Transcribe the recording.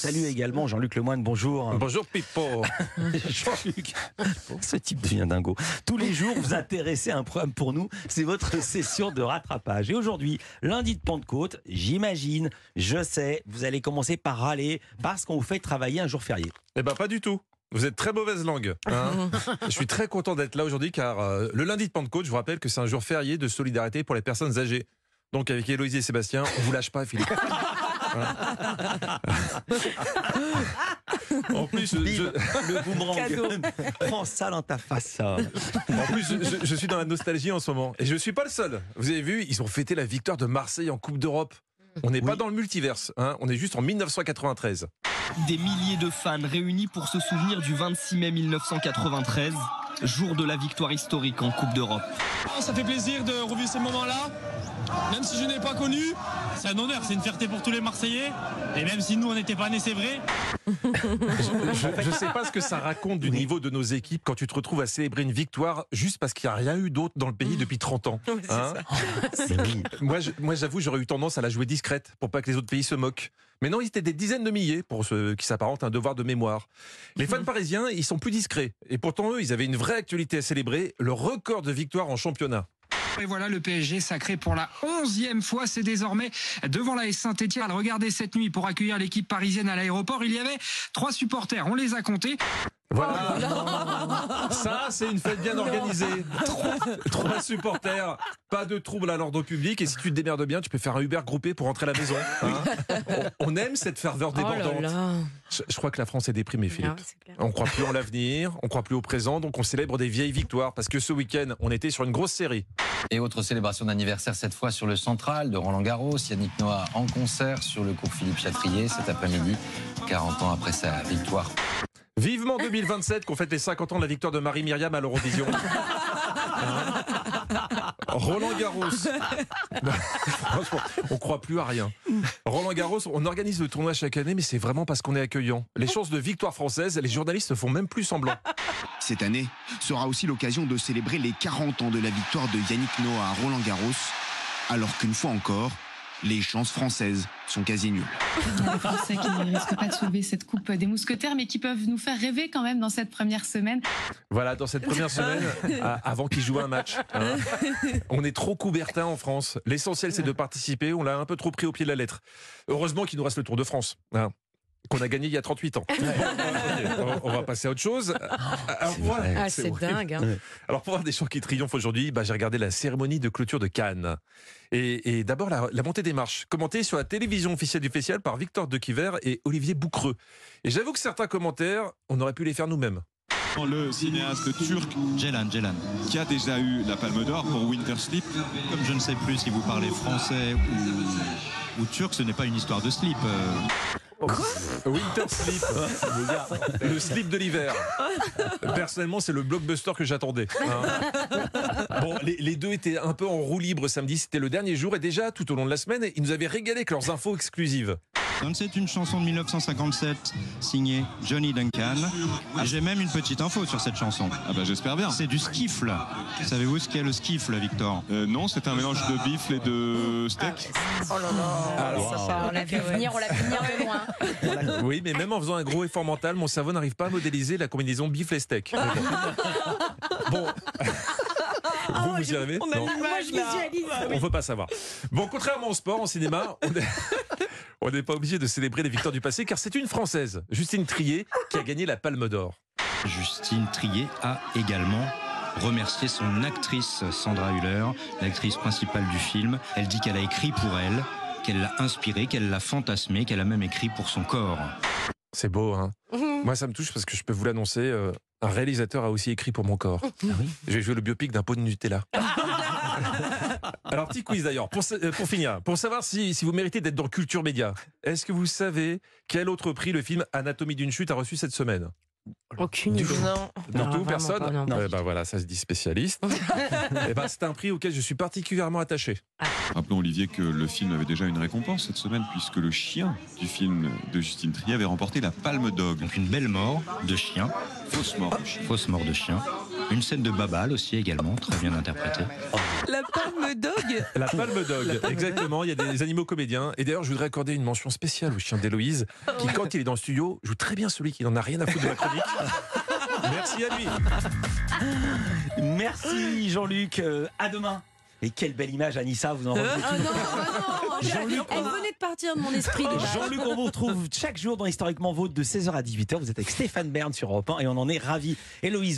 salue également Jean-Luc Lemoyne, bonjour. Bonjour Pipo. Jean-Luc, ce type devient dingo. Tous les jours, vous intéressez à un programme pour nous, c'est votre session de rattrapage. Et aujourd'hui, lundi de Pentecôte, j'imagine, je sais, vous allez commencer par râler parce qu'on vous fait travailler un jour férié. Eh ben pas du tout. Vous êtes très mauvaise langue. hein. je suis très content d'être là aujourd'hui car euh, le lundi de Pentecôte, je vous rappelle que c'est un jour férié de solidarité pour les personnes âgées. Donc avec Héloïse et Sébastien, on vous lâche pas, Philippe. En plus, je, le boomerang. Prends ça dans ta face. ça. en plus je, suis dans la nostalgie en ce moment. Et je ne suis pas le seul. Vous avez vu, ils ont fêté la victoire de Marseille en Coupe d'Europe. On n'est pas dans le multiverse, hein. on est juste en 1993. Des milliers de fans réunis pour se souvenir du 26 mai 1993, jour de la victoire historique en Coupe d'Europe. Ça fait plaisir de revivre ces moments-là. Même si je n'ai pas connu, c'est un honneur, c'est une fierté pour tous les Marseillais. Et même si nous, on n'était pas nés, c'est vrai. Je ne sais pas ce que ça raconte du niveau de nos équipes quand tu te retrouves à célébrer une victoire juste parce qu'il n'y a rien eu d'autre dans le pays depuis 30 ans. Hein moi, je- moi, j'avoue, j'aurais eu tendance à la jouer discrète pour pas que les autres pays se moquent. Mais non, ils étaient des dizaines de milliers pour ce qui s'apparente à un devoir de mémoire. Les fans parisiens, ils sont plus discrets. Et pourtant, eux, ils avaient une vraie actualité à célébrer, le record de victoires en championnat. Et voilà, le PSG sacré pour la onzième fois. C'est désormais devant la Saint-Etienne. Regardez cette nuit pour accueillir l'équipe parisienne à l'aéroport. Il y avait trois supporters. On les a comptés. Voilà. Ça, c'est une fête bien organisée. Trois, trois supporters, pas de trouble à l'ordre public. Et si tu te démerdes bien, tu peux faire un Uber groupé pour rentrer à la maison. hein. on, on aime cette ferveur Oh là débordante. là. Je, je crois que la France est déprimée, Philippe. Ah. On croit plus en l'avenir, on croit plus au présent, donc on célèbre des vieilles victoires. Parce que ce week-end, on était sur une grosse série. Et autre célébration d'anniversaire, cette fois sur le central de Roland Garros. Yannick Noah en concert sur le cours Philippe Chatrier cet après-midi, 40 ans après sa victoire. Vivement 2027 qu'on fête les 50 ans de la victoire de Marie-Myriam à l'Eurovision. Hein Roland Garros. Franchement, on croit plus à rien. Roland Garros, on organise le tournoi chaque année, mais c'est vraiment parce qu'on est accueillant. Les chances de victoire française, les journalistes ne font même plus semblant. Cette année sera aussi l'occasion de célébrer les 40 ans de la victoire de Yannick Noah à Roland Garros, alors qu'une fois encore, les chances françaises sont quasi nulles. Les Français qui ne risquent pas de soulever cette coupe des mousquetaires, mais qui peuvent nous faire rêver quand même dans cette première semaine. Voilà, dans cette première semaine, à- avant qu'il joue un match. hein. On est trop coubertin en France. L'essentiel, c'est de participer. On l'a un peu trop pris au pied de la lettre. Heureusement qu'il nous reste le Tour de France. hein, Qu'on a gagné il y a 38 ans. On va passer à autre chose. Alors, vrai. Ah, c'est horrible. dingue. hein. Alors pour voir des gens qui triomphent aujourd'hui, bah, j'ai regardé la cérémonie de clôture de Cannes. Et, et d'abord la, la montée des marches, commentée sur la télévision officielle du festival par Victor De Quiver et Olivier Boucreux. Et j'avoue que certains commentaires, on aurait pu les faire nous-mêmes. Le cinéaste turc Jelan, Jelan. qui a déjà eu la Palme d'Or pour Winter Sleep. Comme je ne sais plus si vous parlez français ou, ou turc, ce n'est pas une histoire de slip. euh. Winter Sleep, le slip de l'hiver. Personnellement, c'est le blockbuster que j'attendais. hein. Bon, les, les deux étaient un peu en roue libre samedi, c'était le dernier jour et déjà tout au long de la semaine, ils nous avaient régalé avec leurs infos exclusives. Donc c'est une chanson de 1957 signée Johnny Duncan. Et J'ai même une petite info sur cette chanson. Ah bah j'espère bien. C'est du skiffle. Savez-vous ce qu'est le skiffle, Victor? Euh, non, c'est un mélange de bifle et de steak. Oh là là. Alors, Ça part. On l'a vu venir, on l'a vu venir de loin. Oui, mais même en faisant un gros effort mental, mon cerveau n'arrive pas à modéliser la combinaison bif et steak. Mais Bon. Bon. Vous, vous y arrivez Non. Moi, je visualise. On veut pas savoir. Bon, contrairement au sport, en cinéma, on est- on n'est pas obligé de célébrer les victoires du passé, car c'est une Française, Justine Trier, qui a gagné la Palme d'Or. Justine Trier a également remercié son actrice Sandra Hüller, l'actrice principale du film. Elle dit qu'elle a écrit pour elle, qu'elle l'a inspirée, qu'elle l'a fantasmée, qu'elle a même écrit pour son corps. C'est beau, hein? Moi, ça me touche parce que je peux vous l'annoncer, euh, un réalisateur a aussi écrit pour mon corps. Je vais jouer le biopic d'un pot de Nutella. Alors, petit quiz d'ailleurs, pour, euh, pour finir, pour savoir si, si vous méritez d'être dans Culture Média, est-ce que vous savez quel autre prix le film Anatomie d'une chute a reçu cette semaine? Aucune Du idée. tout. Non. Du Non, tout, personne? pas, non. Eh ben voilà, ça se dit spécialiste. Eh ben, c'est un prix auquel je suis particulièrement attaché. Rappelons Olivier que le film avait déjà une récompense cette semaine puisque le chien du film de Justine Trier avait remporté la Palme d'Og. Donc une belle mort de chien, Fausse mort de chien. fausse mort de chien. Une scène de Babal aussi également, très bien interprétée. La palme dog La palme dog, exactement. Il y a des animaux comédiens. Et d'ailleurs, je voudrais accorder une mention spéciale au chien d'Héloïse, qui, quand il est dans le studio, joue très bien celui qui n'en a rien à foutre de ma chronique. Merci à lui. Merci Jean-Luc. Euh, à demain. Et quelle belle image, Anissa, vous en revenez Ah non, ah non, Jean-Luc, Elle venait de partir de mon esprit déjà. Jean-Luc, on vous retrouve chaque jour dans Historiquement Vôtre de 16h à 18h. Vous êtes avec Stéphane Bern sur Europe 1 et on en est ravis. Héloïse